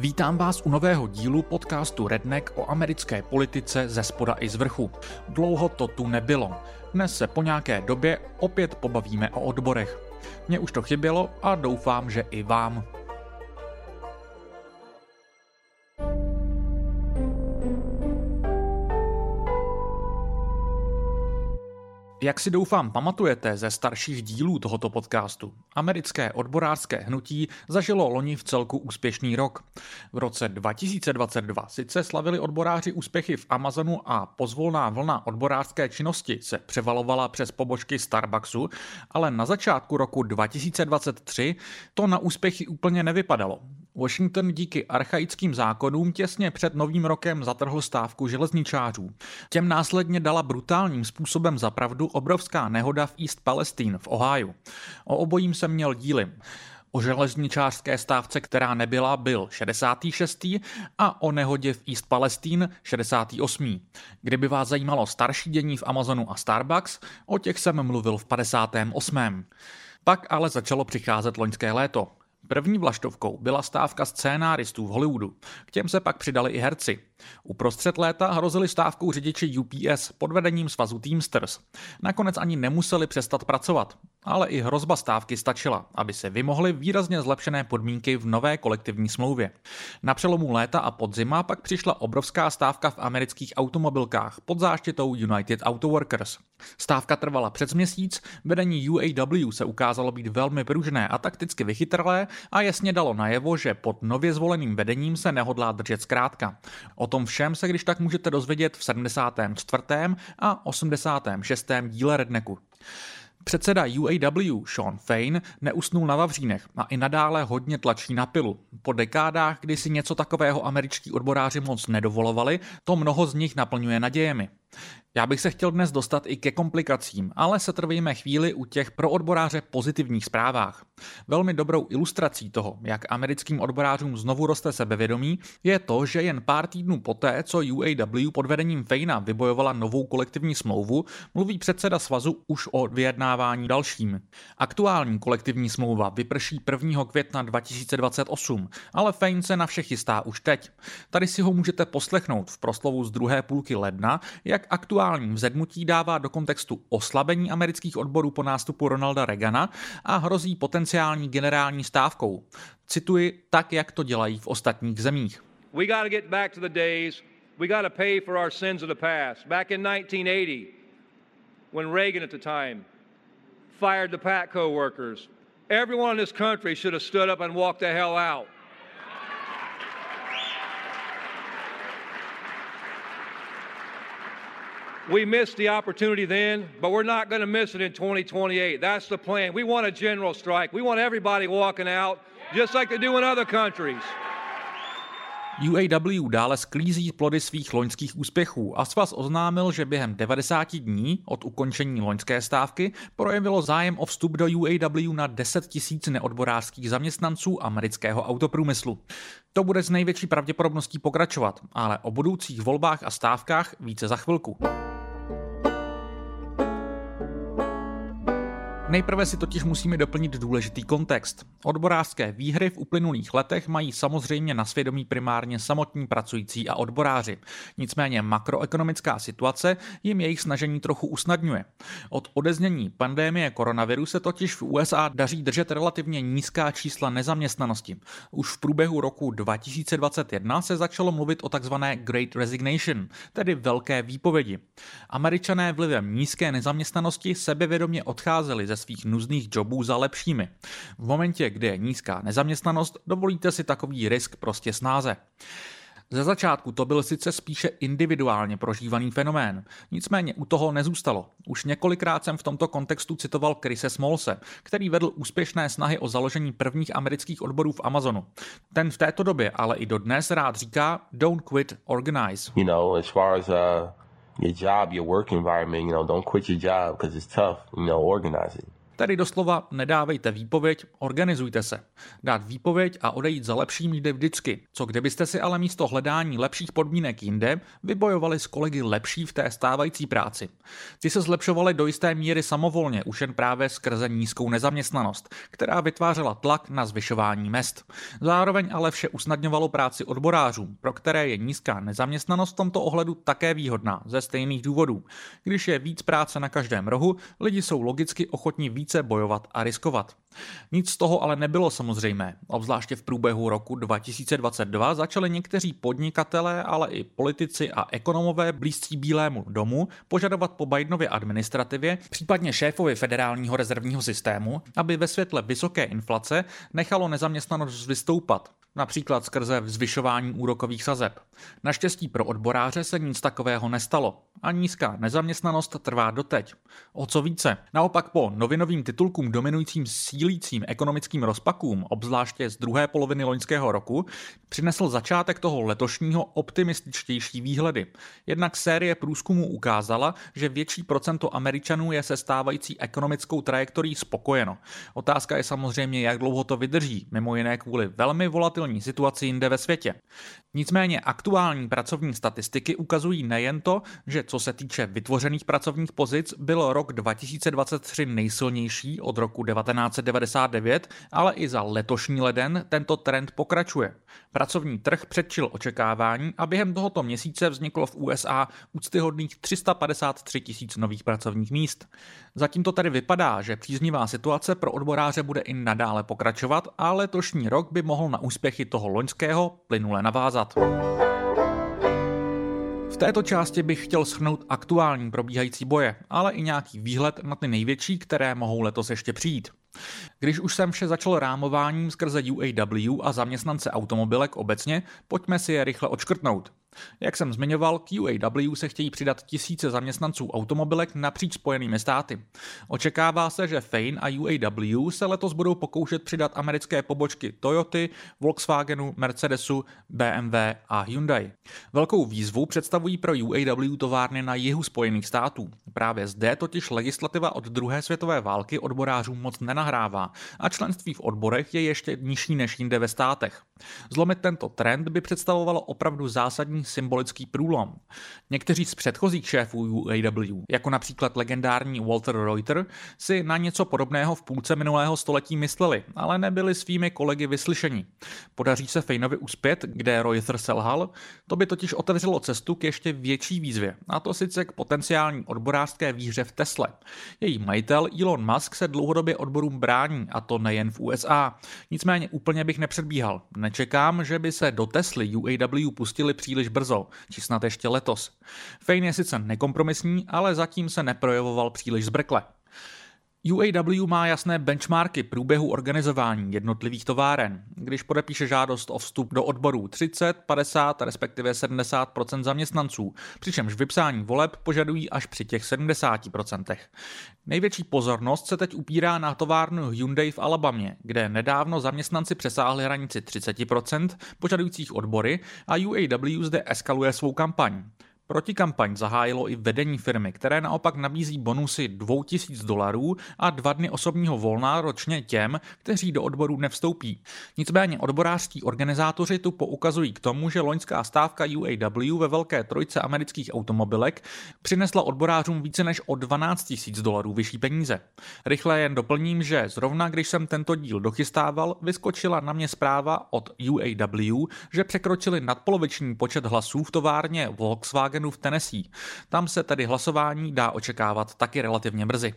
Vítám vás u nového dílu podcastu Redneck o americké politice ze spoda i z vrchu. Dlouho to tu nebylo. Dnes se po nějaké době opět pobavíme o odborech. Mně už to chybělo a doufám, že i vám. Jak si doufám pamatujete ze starších dílů tohoto podcastu, americké odborářské hnutí zažilo loni v celku úspěšný rok. V roce 2022 sice slavili odboráři úspěchy v Amazonu a pozvolná vlna odborářské činnosti se převalovala přes pobočky Starbucksu, ale na začátku roku 2023 to na úspěchy úplně nevypadalo. Washington díky archaickým zákonům těsně před novým rokem zatrhl stávku železničářů. Těm následně dala brutálním způsobem zapravdu obrovská nehoda v East Palestine v Ohio. O obojím jsem měl díly. O železničářské stávce, která nebyla, byl 66. a o nehodě v East Palestine 68. Kdyby vás zajímalo starší dění v Amazonu a Starbucks, o těch jsem mluvil v 58. Pak ale začalo přicházet loňské léto. První vlaštovkou byla stávka scénáristů v Hollywoodu. K těm se pak přidali i herci. Uprostřed léta hrozili stávkou řidiči UPS pod vedením svazu Teamsters. Nakonec ani nemuseli přestat pracovat, ale i hrozba stávky stačila, aby se vymohly výrazně zlepšené podmínky v nové kolektivní smlouvě. Na přelomu léta a podzima pak přišla obrovská stávka v amerických automobilkách pod záštitou United Auto Workers. Stávka trvala přes měsíc, vedení UAW se ukázalo být velmi pružné a takticky vychytralé a jasně dalo najevo, že pod nově zvoleným vedením se nehodlá držet zkrátka. O tom všem se když tak můžete dozvědět v 74. a 86. díle Redneku. Předseda UAW Sean Fain neusnul na Vavřínech a i nadále hodně tlačí na pilu. Po dekádách, kdy si něco takového američtí odboráři moc nedovolovali, to mnoho z nich naplňuje nadějemi. Já bych se chtěl dnes dostat i ke komplikacím, ale setrvejme chvíli u těch pro odboráře pozitivních zprávách. Velmi dobrou ilustrací toho, jak americkým odborářům znovu roste sebevědomí, je to, že jen pár týdnů poté, co UAW pod vedením Fejna vybojovala novou kolektivní smlouvu, mluví předseda svazu už o vyjednávání dalším. Aktuální kolektivní smlouva vyprší 1. května 2028, ale Fein se na vše chystá už teď. Tady si ho můžete poslechnout v proslovu z druhé půlky ledna, jak aktuální aktuální vzedmutí dává do kontextu oslabení amerických odborů po nástupu Ronalda Reagana a hrozí potenciální generální stávkou. Cituji tak, jak to dělají v ostatních zemích. We got to get back to the days we got to pay for our sins of the past. Back in 1980, when Reagan at the time fired the Patco workers, everyone in this country should have stood up and walked the hell out. We missed the opportunity then, but we're not going to miss it in 2028. That's the plan. We want a general strike. We want everybody walking out, just like they do in other countries. UAW dále sklízí plody svých loňských úspěchů a svaz oznámil, že během 90 dní od ukončení loňské stávky projevilo zájem o vstup do UAW na 10 tisíc neodborářských zaměstnanců amerického autoprůmyslu. To bude s největší pravděpodobností pokračovat, ale o budoucích volbách a stávkách více za chvilku. Nejprve si totiž musíme doplnit důležitý kontext. Odborářské výhry v uplynulých letech mají samozřejmě na svědomí primárně samotní pracující a odboráři. Nicméně makroekonomická situace jim jejich snažení trochu usnadňuje. Od odeznění pandémie koronaviru se totiž v USA daří držet relativně nízká čísla nezaměstnanosti. Už v průběhu roku 2021 se začalo mluvit o takzvané Great Resignation, tedy velké výpovědi. Američané vlivem nízké nezaměstnanosti sebevědomě odcházeli ze svých nuzných jobů za lepšími. V momentě, kdy je nízká nezaměstnanost, dovolíte si takový risk prostě snáze. Ze začátku to byl sice spíše individuálně prožívaný fenomén, nicméně u toho nezůstalo. Už několikrát jsem v tomto kontextu citoval Krise Smolse, který vedl úspěšné snahy o založení prvních amerických odborů v Amazonu. Ten v této době, ale i dodnes rád říká don't quit, organize. You know, as far as, uh your job, your work environment, you know, don't quit your job because it's tough, you know, organize it. Tedy doslova nedávejte výpověď, organizujte se. Dát výpověď a odejít za lepším jde vždycky. Co kdybyste si ale místo hledání lepších podmínek jinde vybojovali s kolegy lepší v té stávající práci. Ty se zlepšovaly do jisté míry samovolně, už jen právě skrze nízkou nezaměstnanost, která vytvářela tlak na zvyšování mest. Zároveň ale vše usnadňovalo práci odborářům, pro které je nízká nezaměstnanost v tomto ohledu také výhodná ze stejných důvodů. Když je víc práce na každém rohu, lidi jsou logicky ochotní více bojovat a riskovat. Nic z toho ale nebylo samozřejmé. Obzvláště v průběhu roku 2022 začali někteří podnikatelé, ale i politici a ekonomové blízcí Bílému domu požadovat po Bidenově administrativě, případně šéfovi federálního rezervního systému, aby ve světle vysoké inflace nechalo nezaměstnanost vystoupat například skrze zvyšování úrokových sazeb. Naštěstí pro odboráře se nic takového nestalo a nízká nezaměstnanost trvá doteď. O co více, naopak po novinovým titulkům dominujícím sílícím ekonomickým rozpakům, obzvláště z druhé poloviny loňského roku, přinesl začátek toho letošního optimističtější výhledy. Jednak série průzkumů ukázala, že větší procento Američanů je se stávající ekonomickou trajektorií spokojeno. Otázka je samozřejmě, jak dlouho to vydrží, mimo jiné kvůli velmi volatilní situaci jinde ve světě. Nicméně aktuální pracovní statistiky ukazují nejen to, že co se týče vytvořených pracovních pozic, byl rok 2023 nejsilnější od roku 1999, ale i za letošní leden tento trend pokračuje. Pracovní trh předčil očekávání a během tohoto měsíce vzniklo v USA úctyhodných 353 tisíc nových pracovních míst. Zatím to tedy vypadá, že příznivá situace pro odboráře bude i nadále pokračovat a letošní rok by mohl na úspěchy toho loňského plynule navázat této části bych chtěl shrnout aktuální probíhající boje, ale i nějaký výhled na ty největší, které mohou letos ještě přijít. Když už jsem vše začal rámováním skrze UAW a zaměstnance automobilek obecně, pojďme si je rychle odškrtnout. Jak jsem zmiňoval, k UAW se chtějí přidat tisíce zaměstnanců automobilek napříč Spojenými státy. Očekává se, že Fein a UAW se letos budou pokoušet přidat americké pobočky Toyoty, Volkswagenu, Mercedesu, BMW a Hyundai. Velkou výzvu představují pro UAW továrny na jihu Spojených států. Právě zde totiž legislativa od druhé světové války odborářům moc nenahrává a členství v odborech je ještě nižší než jinde ve státech. Zlomit tento trend by představovalo opravdu zásadní symbolický průlom. Někteří z předchozích šéfů UAW, jako například legendární Walter Reuter, si na něco podobného v půlce minulého století mysleli, ale nebyli svými kolegy vyslyšeni. Podaří se Fejnovi uspět, kde Reuter selhal, to by totiž otevřelo cestu k ještě větší výzvě, a to sice k potenciální odborářské výhře v Tesle. Její majitel Elon Musk se dlouhodobě odborům brání, a to nejen v USA. Nicméně úplně bych nepředbíhal. Nečekám, že by se do Tesly UAW pustili příliš brzo, či snad ještě letos. Fein je sice nekompromisní, ale zatím se neprojevoval příliš zbrkle. UAW má jasné benchmarky průběhu organizování jednotlivých továren. Když podepíše žádost o vstup do odborů 30, 50, respektive 70% zaměstnanců, přičemž vypsání voleb požadují až při těch 70% Největší pozornost se teď upírá na továrnu Hyundai v Alabamě, kde nedávno zaměstnanci přesáhli hranici 30% požadujících odbory a UAW zde eskaluje svou kampaň. Protikampaň zahájilo i vedení firmy, které naopak nabízí bonusy 2000 dolarů a dva dny osobního volna ročně těm, kteří do odboru nevstoupí. Nicméně odborářští organizátoři tu poukazují k tomu, že loňská stávka UAW ve velké trojce amerických automobilek přinesla odborářům více než o 12 000 dolarů vyšší peníze. Rychle jen doplním, že zrovna když jsem tento díl dochystával, vyskočila na mě zpráva od UAW, že překročili nadpoloviční počet hlasů v továrně Volkswagen Michiganu v Tennessee. Tam se tedy hlasování dá očekávat taky relativně brzy.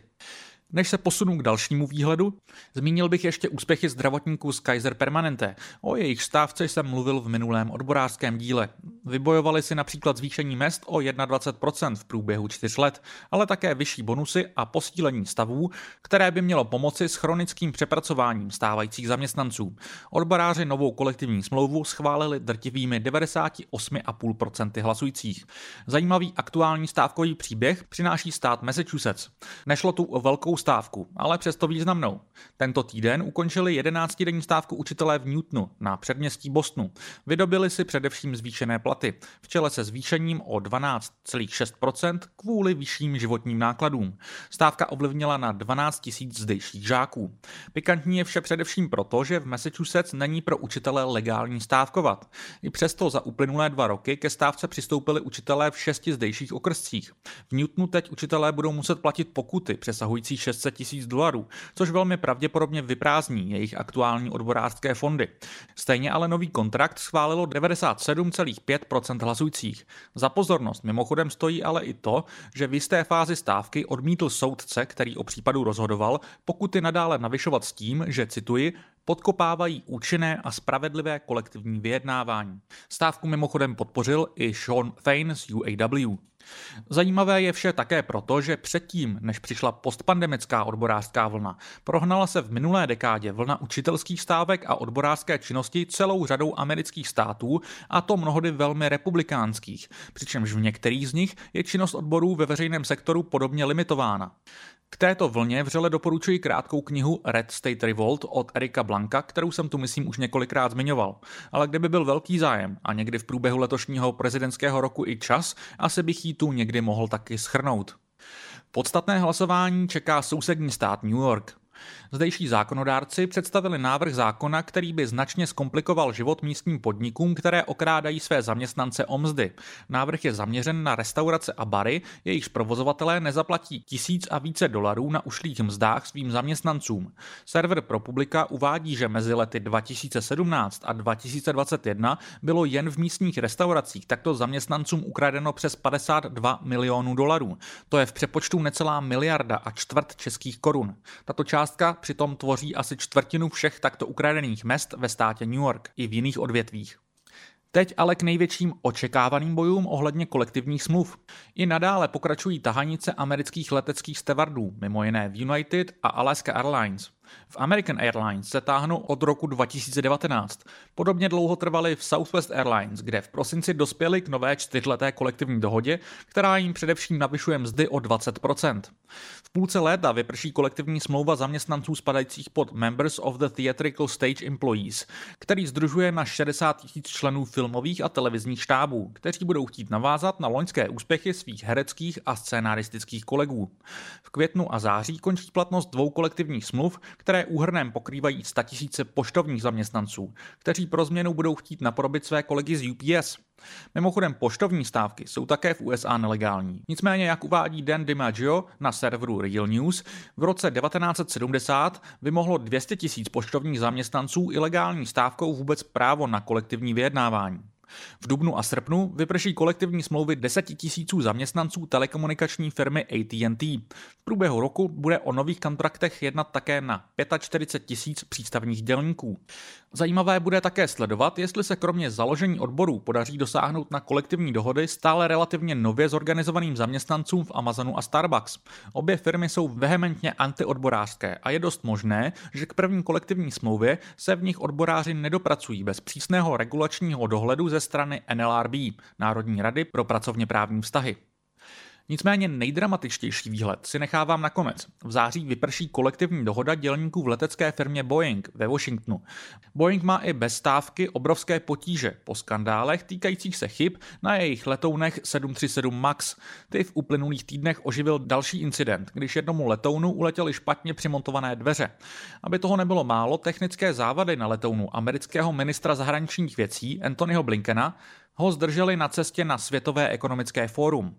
Než se posunu k dalšímu výhledu, zmínil bych ještě úspěchy zdravotníků z Kaiser Permanente. O jejich stávce jsem mluvil v minulém odborářském díle. Vybojovali si například zvýšení mest o 21% v průběhu 4 let, ale také vyšší bonusy a posílení stavů, které by mělo pomoci s chronickým přepracováním stávajících zaměstnanců. Odboráři novou kolektivní smlouvu schválili drtivými 98,5% hlasujících. Zajímavý aktuální stávkový příběh přináší stát Massachusetts. Nešlo tu o velkou dlouhou stávku, ale přesto významnou. Tento týden ukončili 11-denní stávku učitelé v Newtonu na předměstí Bostonu. Vydobili si především zvýšené platy, v čele se zvýšením o 12,6% kvůli vyšším životním nákladům. Stávka ovlivnila na 12 tisíc zdejších žáků. Pikantní je vše především proto, že v Massachusetts není pro učitele legální stávkovat. I přesto za uplynulé dva roky ke stávce přistoupili učitelé v šesti zdejších okrscích. V Newtonu teď učitelé budou muset platit pokuty přesahující 600 tisíc dolarů, což velmi pravděpodobně vyprázdní jejich aktuální odborářské fondy. Stejně ale nový kontrakt schválilo 97,5% hlasujících. Za pozornost mimochodem stojí ale i to, že v jisté fázi stávky odmítl soudce, který o případu rozhodoval, pokuty nadále navyšovat s tím, že cituji, podkopávají účinné a spravedlivé kolektivní vyjednávání. Stávku mimochodem podpořil i Sean Fain z UAW. Zajímavé je vše také proto, že předtím, než přišla postpandemická odborářská vlna, prohnala se v minulé dekádě vlna učitelských stávek a odborářské činnosti celou řadou amerických států, a to mnohdy velmi republikánských, přičemž v některých z nich je činnost odborů ve veřejném sektoru podobně limitována. K této vlně vřele doporučuji krátkou knihu Red State Revolt od Erika Blanka, kterou jsem tu myslím už několikrát zmiňoval. Ale kdyby byl velký zájem a někdy v průběhu letošního prezidentského roku i čas, asi bych ji tu někdy mohl taky schrnout. Podstatné hlasování čeká sousední stát New York. Zdejší zákonodárci představili návrh zákona, který by značně zkomplikoval život místním podnikům, které okrádají své zaměstnance o mzdy. Návrh je zaměřen na restaurace a bary, jejichž provozovatelé nezaplatí tisíc a více dolarů na ušlých mzdách svým zaměstnancům. Server ProPublica uvádí, že mezi lety 2017 a 2021 bylo jen v místních restauracích takto zaměstnancům ukradeno přes 52 milionů dolarů. To je v přepočtu necelá miliarda a čtvrt českých korun. Tato částka přitom tvoří asi čtvrtinu všech takto ukradených mest ve státě New York i v jiných odvětvích. Teď ale k největším očekávaným bojům ohledně kolektivních smluv. I nadále pokračují tahanice amerických leteckých stevardů, mimo jiné v United a Alaska Airlines. V American Airlines se táhnou od roku 2019. Podobně dlouho trvaly v Southwest Airlines, kde v prosinci dospěli k nové čtyřleté kolektivní dohodě, která jim především navyšuje mzdy o 20%. V půlce léta vyprší kolektivní smlouva zaměstnanců spadajících pod Members of the Theatrical Stage Employees, který združuje na 60 tisíc členů filmových a televizních štábů, kteří budou chtít navázat na loňské úspěchy svých hereckých a scénaristických kolegů. V květnu a září končí platnost dvou kolektivních smluv, které úhrnem pokrývají tisíce poštovních zaměstnanců, kteří pro změnu budou chtít napodobit své kolegy z UPS. Mimochodem poštovní stávky jsou také v USA nelegální. Nicméně, jak uvádí Dan DiMaggio na serveru Real News, v roce 1970 vymohlo 200 tisíc poštovních zaměstnanců ilegální stávkou vůbec právo na kolektivní vyjednávání. V dubnu a srpnu vyprší kolektivní smlouvy 10 tisíců zaměstnanců telekomunikační firmy AT&T. V průběhu roku bude o nových kontraktech jednat také na 45 tisíc přístavních dělníků. Zajímavé bude také sledovat, jestli se kromě založení odborů podaří dosáhnout na kolektivní dohody stále relativně nově zorganizovaným zaměstnancům v Amazonu a Starbucks. Obě firmy jsou vehementně antiodborářské a je dost možné, že k první kolektivní smlouvě se v nich odboráři nedopracují bez přísného regulačního dohledu ze strany NLRB, Národní rady pro pracovně právní vztahy. Nicméně nejdramatičtější výhled si nechávám nakonec. V září vyprší kolektivní dohoda dělníků v letecké firmě Boeing ve Washingtonu. Boeing má i bez stávky obrovské potíže po skandálech týkajících se chyb na jejich letounech 737 MAX. Ty v uplynulých týdnech oživil další incident, když jednomu letounu uletěly špatně přimontované dveře. Aby toho nebylo málo, technické závady na letounu amerického ministra zahraničních věcí Anthonyho Blinkena ho zdrželi na cestě na Světové ekonomické fórum.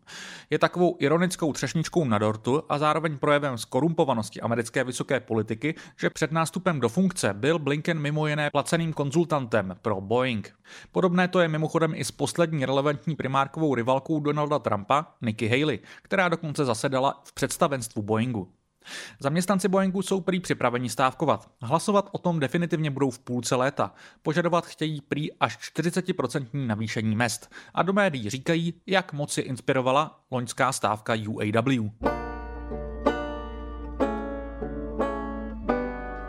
Je takovou ironickou třešničkou na dortu a zároveň projevem skorumpovanosti americké vysoké politiky, že před nástupem do funkce byl Blinken mimo jiné placeným konzultantem pro Boeing. Podobné to je mimochodem i s poslední relevantní primárkovou rivalkou Donalda Trumpa, Nikki Haley, která dokonce zasedala v představenstvu Boeingu. Zaměstnanci Boeingu jsou prý připraveni stávkovat. Hlasovat o tom definitivně budou v půlce léta. Požadovat chtějí prý až 40% navýšení mest. A do médií říkají, jak moc je inspirovala loňská stávka UAW.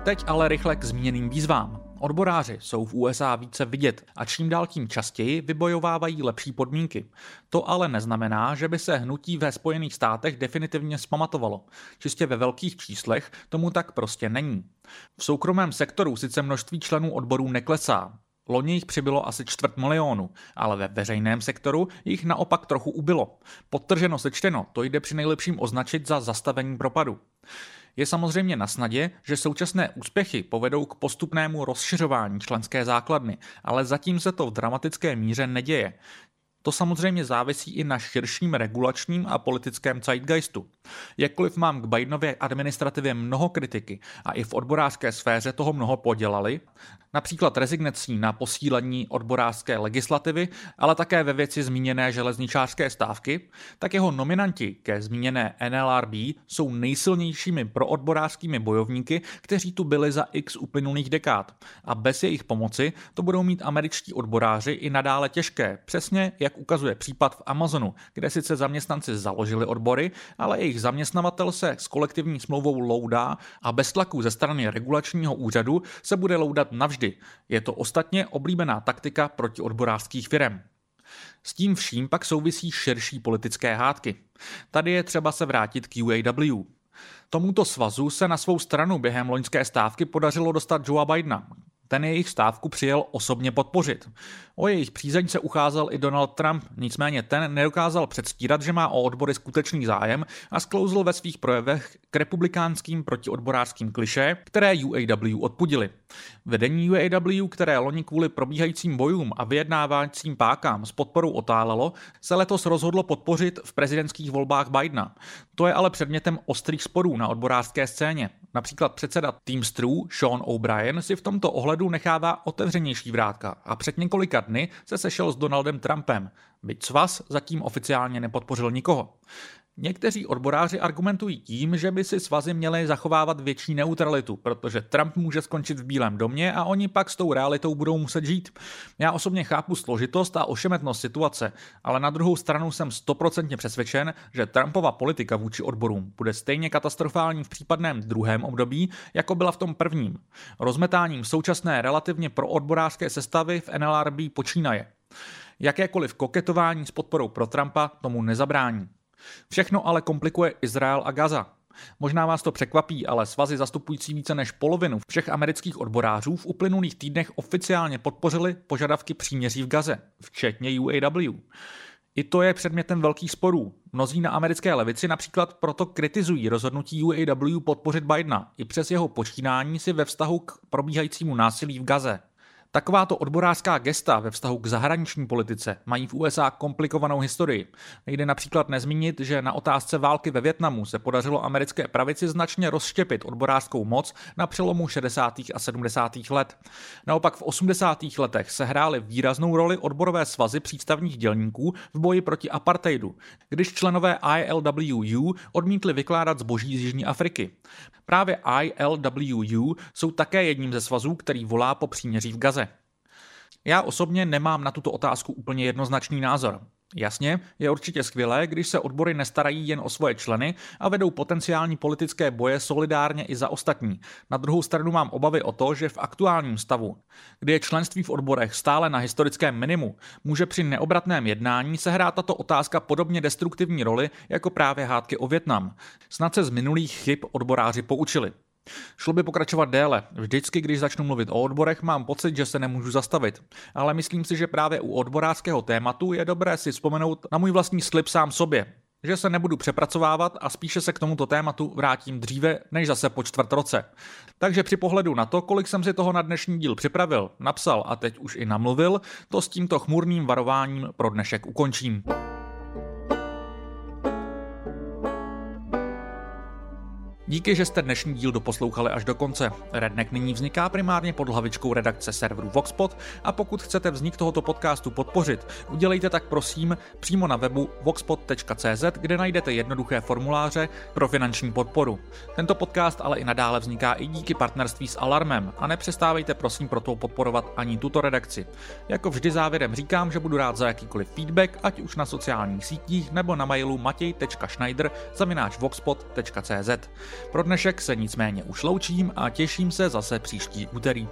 Teď ale rychle k zmíněným výzvám. Odboráři jsou v USA více vidět a čím dál tím častěji vybojovávají lepší podmínky. To ale neznamená, že by se hnutí ve Spojených státech definitivně zpamatovalo. Čistě ve velkých číslech tomu tak prostě není. V soukromém sektoru sice množství členů odborů neklesá, Loni jich přibylo asi čtvrt milionu, ale ve veřejném sektoru jich naopak trochu ubylo. Podtrženo sečteno, to jde při nejlepším označit za zastavení propadu. Je samozřejmě na snadě, že současné úspěchy povedou k postupnému rozšiřování členské základny, ale zatím se to v dramatické míře neděje. To samozřejmě závisí i na širším regulačním a politickém zeitgeistu. Jakkoliv mám k Bidenově administrativě mnoho kritiky a i v odborářské sféře toho mnoho podělali, například rezignací na posílení odborářské legislativy, ale také ve věci zmíněné železničářské stávky, tak jeho nominanti ke zmíněné NLRB jsou nejsilnějšími proodborářskými bojovníky, kteří tu byli za x uplynulých dekád. A bez jejich pomoci to budou mít američtí odboráři i nadále těžké, přesně ukazuje případ v Amazonu, kde sice zaměstnanci založili odbory, ale jejich zaměstnavatel se s kolektivní smlouvou loudá a bez tlaku ze strany regulačního úřadu se bude loudat navždy vždy. Je to ostatně oblíbená taktika proti odborářských firm. S tím vším pak souvisí širší politické hádky. Tady je třeba se vrátit k UAW. Tomuto svazu se na svou stranu během loňské stávky podařilo dostat Joea Bidena, ten jejich stávku přijel osobně podpořit. O jejich přízeň se ucházel i Donald Trump, nicméně ten nedokázal předstírat, že má o odbory skutečný zájem a sklouzl ve svých projevech k republikánským protiodborářským kliše, které UAW odpudili. Vedení UAW, které loni kvůli probíhajícím bojům a vyjednávajícím pákám s podporou otálelo, se letos rozhodlo podpořit v prezidentských volbách Bidena. To je ale předmětem ostrých sporů na odborářské scéně. Například předseda Teamsterů Sean O'Brien si v tomto ohledu nechává otevřenější vrátka a před několika dny se sešel s Donaldem Trumpem. Byť svaz zatím oficiálně nepodpořil nikoho. Někteří odboráři argumentují tím, že by si svazy měly zachovávat větší neutralitu, protože Trump může skončit v Bílém domě a oni pak s tou realitou budou muset žít. Já osobně chápu složitost a ošemetnost situace, ale na druhou stranu jsem stoprocentně přesvědčen, že Trumpova politika vůči odborům bude stejně katastrofální v případném druhém období, jako byla v tom prvním. Rozmetáním současné relativně pro odborářské sestavy v NLRB počínaje. Jakékoliv koketování s podporou pro Trumpa tomu nezabrání. Všechno ale komplikuje Izrael a Gaza. Možná vás to překvapí, ale svazy zastupující více než polovinu všech amerických odborářů v uplynulých týdnech oficiálně podpořili požadavky příměří v Gaze, včetně UAW. I to je předmětem velkých sporů. Mnozí na americké levici například proto kritizují rozhodnutí UAW podpořit Bidena, i přes jeho počínání si ve vztahu k probíhajícímu násilí v Gaze. Takováto odborářská gesta ve vztahu k zahraniční politice mají v USA komplikovanou historii. Nejde například nezmínit, že na otázce války ve Větnamu se podařilo americké pravici značně rozštěpit odborářskou moc na přelomu 60. a 70. let. Naopak v 80. letech se hrály výraznou roli odborové svazy přístavních dělníků v boji proti apartheidu, když členové ILWU odmítli vykládat zboží z Jižní Afriky. Právě ILWU jsou také jedním ze svazů, který volá po příměří v Gaze. Já osobně nemám na tuto otázku úplně jednoznačný názor. Jasně, je určitě skvělé, když se odbory nestarají jen o svoje členy a vedou potenciální politické boje solidárně i za ostatní. Na druhou stranu mám obavy o to, že v aktuálním stavu, kdy je členství v odborech stále na historickém minimu, může při neobratném jednání sehrát tato otázka podobně destruktivní roli jako právě hádky o Větnam. Snad se z minulých chyb odboráři poučili. Šlo by pokračovat déle. Vždycky, když začnu mluvit o odborech, mám pocit, že se nemůžu zastavit. Ale myslím si, že právě u odborářského tématu je dobré si vzpomenout na můj vlastní slib sám sobě. Že se nebudu přepracovávat a spíše se k tomuto tématu vrátím dříve, než zase po čtvrt roce. Takže při pohledu na to, kolik jsem si toho na dnešní díl připravil, napsal a teď už i namluvil, to s tímto chmurným varováním pro dnešek ukončím. Díky, že jste dnešní díl doposlouchali až do konce. Redneck nyní vzniká primárně pod hlavičkou redakce serveru Voxpod a pokud chcete vznik tohoto podcastu podpořit, udělejte tak prosím přímo na webu voxpod.cz, kde najdete jednoduché formuláře pro finanční podporu. Tento podcast ale i nadále vzniká i díky partnerství s Alarmem a nepřestávejte prosím proto podporovat ani tuto redakci. Jako vždy závěrem říkám, že budu rád za jakýkoliv feedback, ať už na sociálních sítích nebo na mailu matěj.schneider Pro dnešek se nicméně už loučím a těším se zase příští úterý.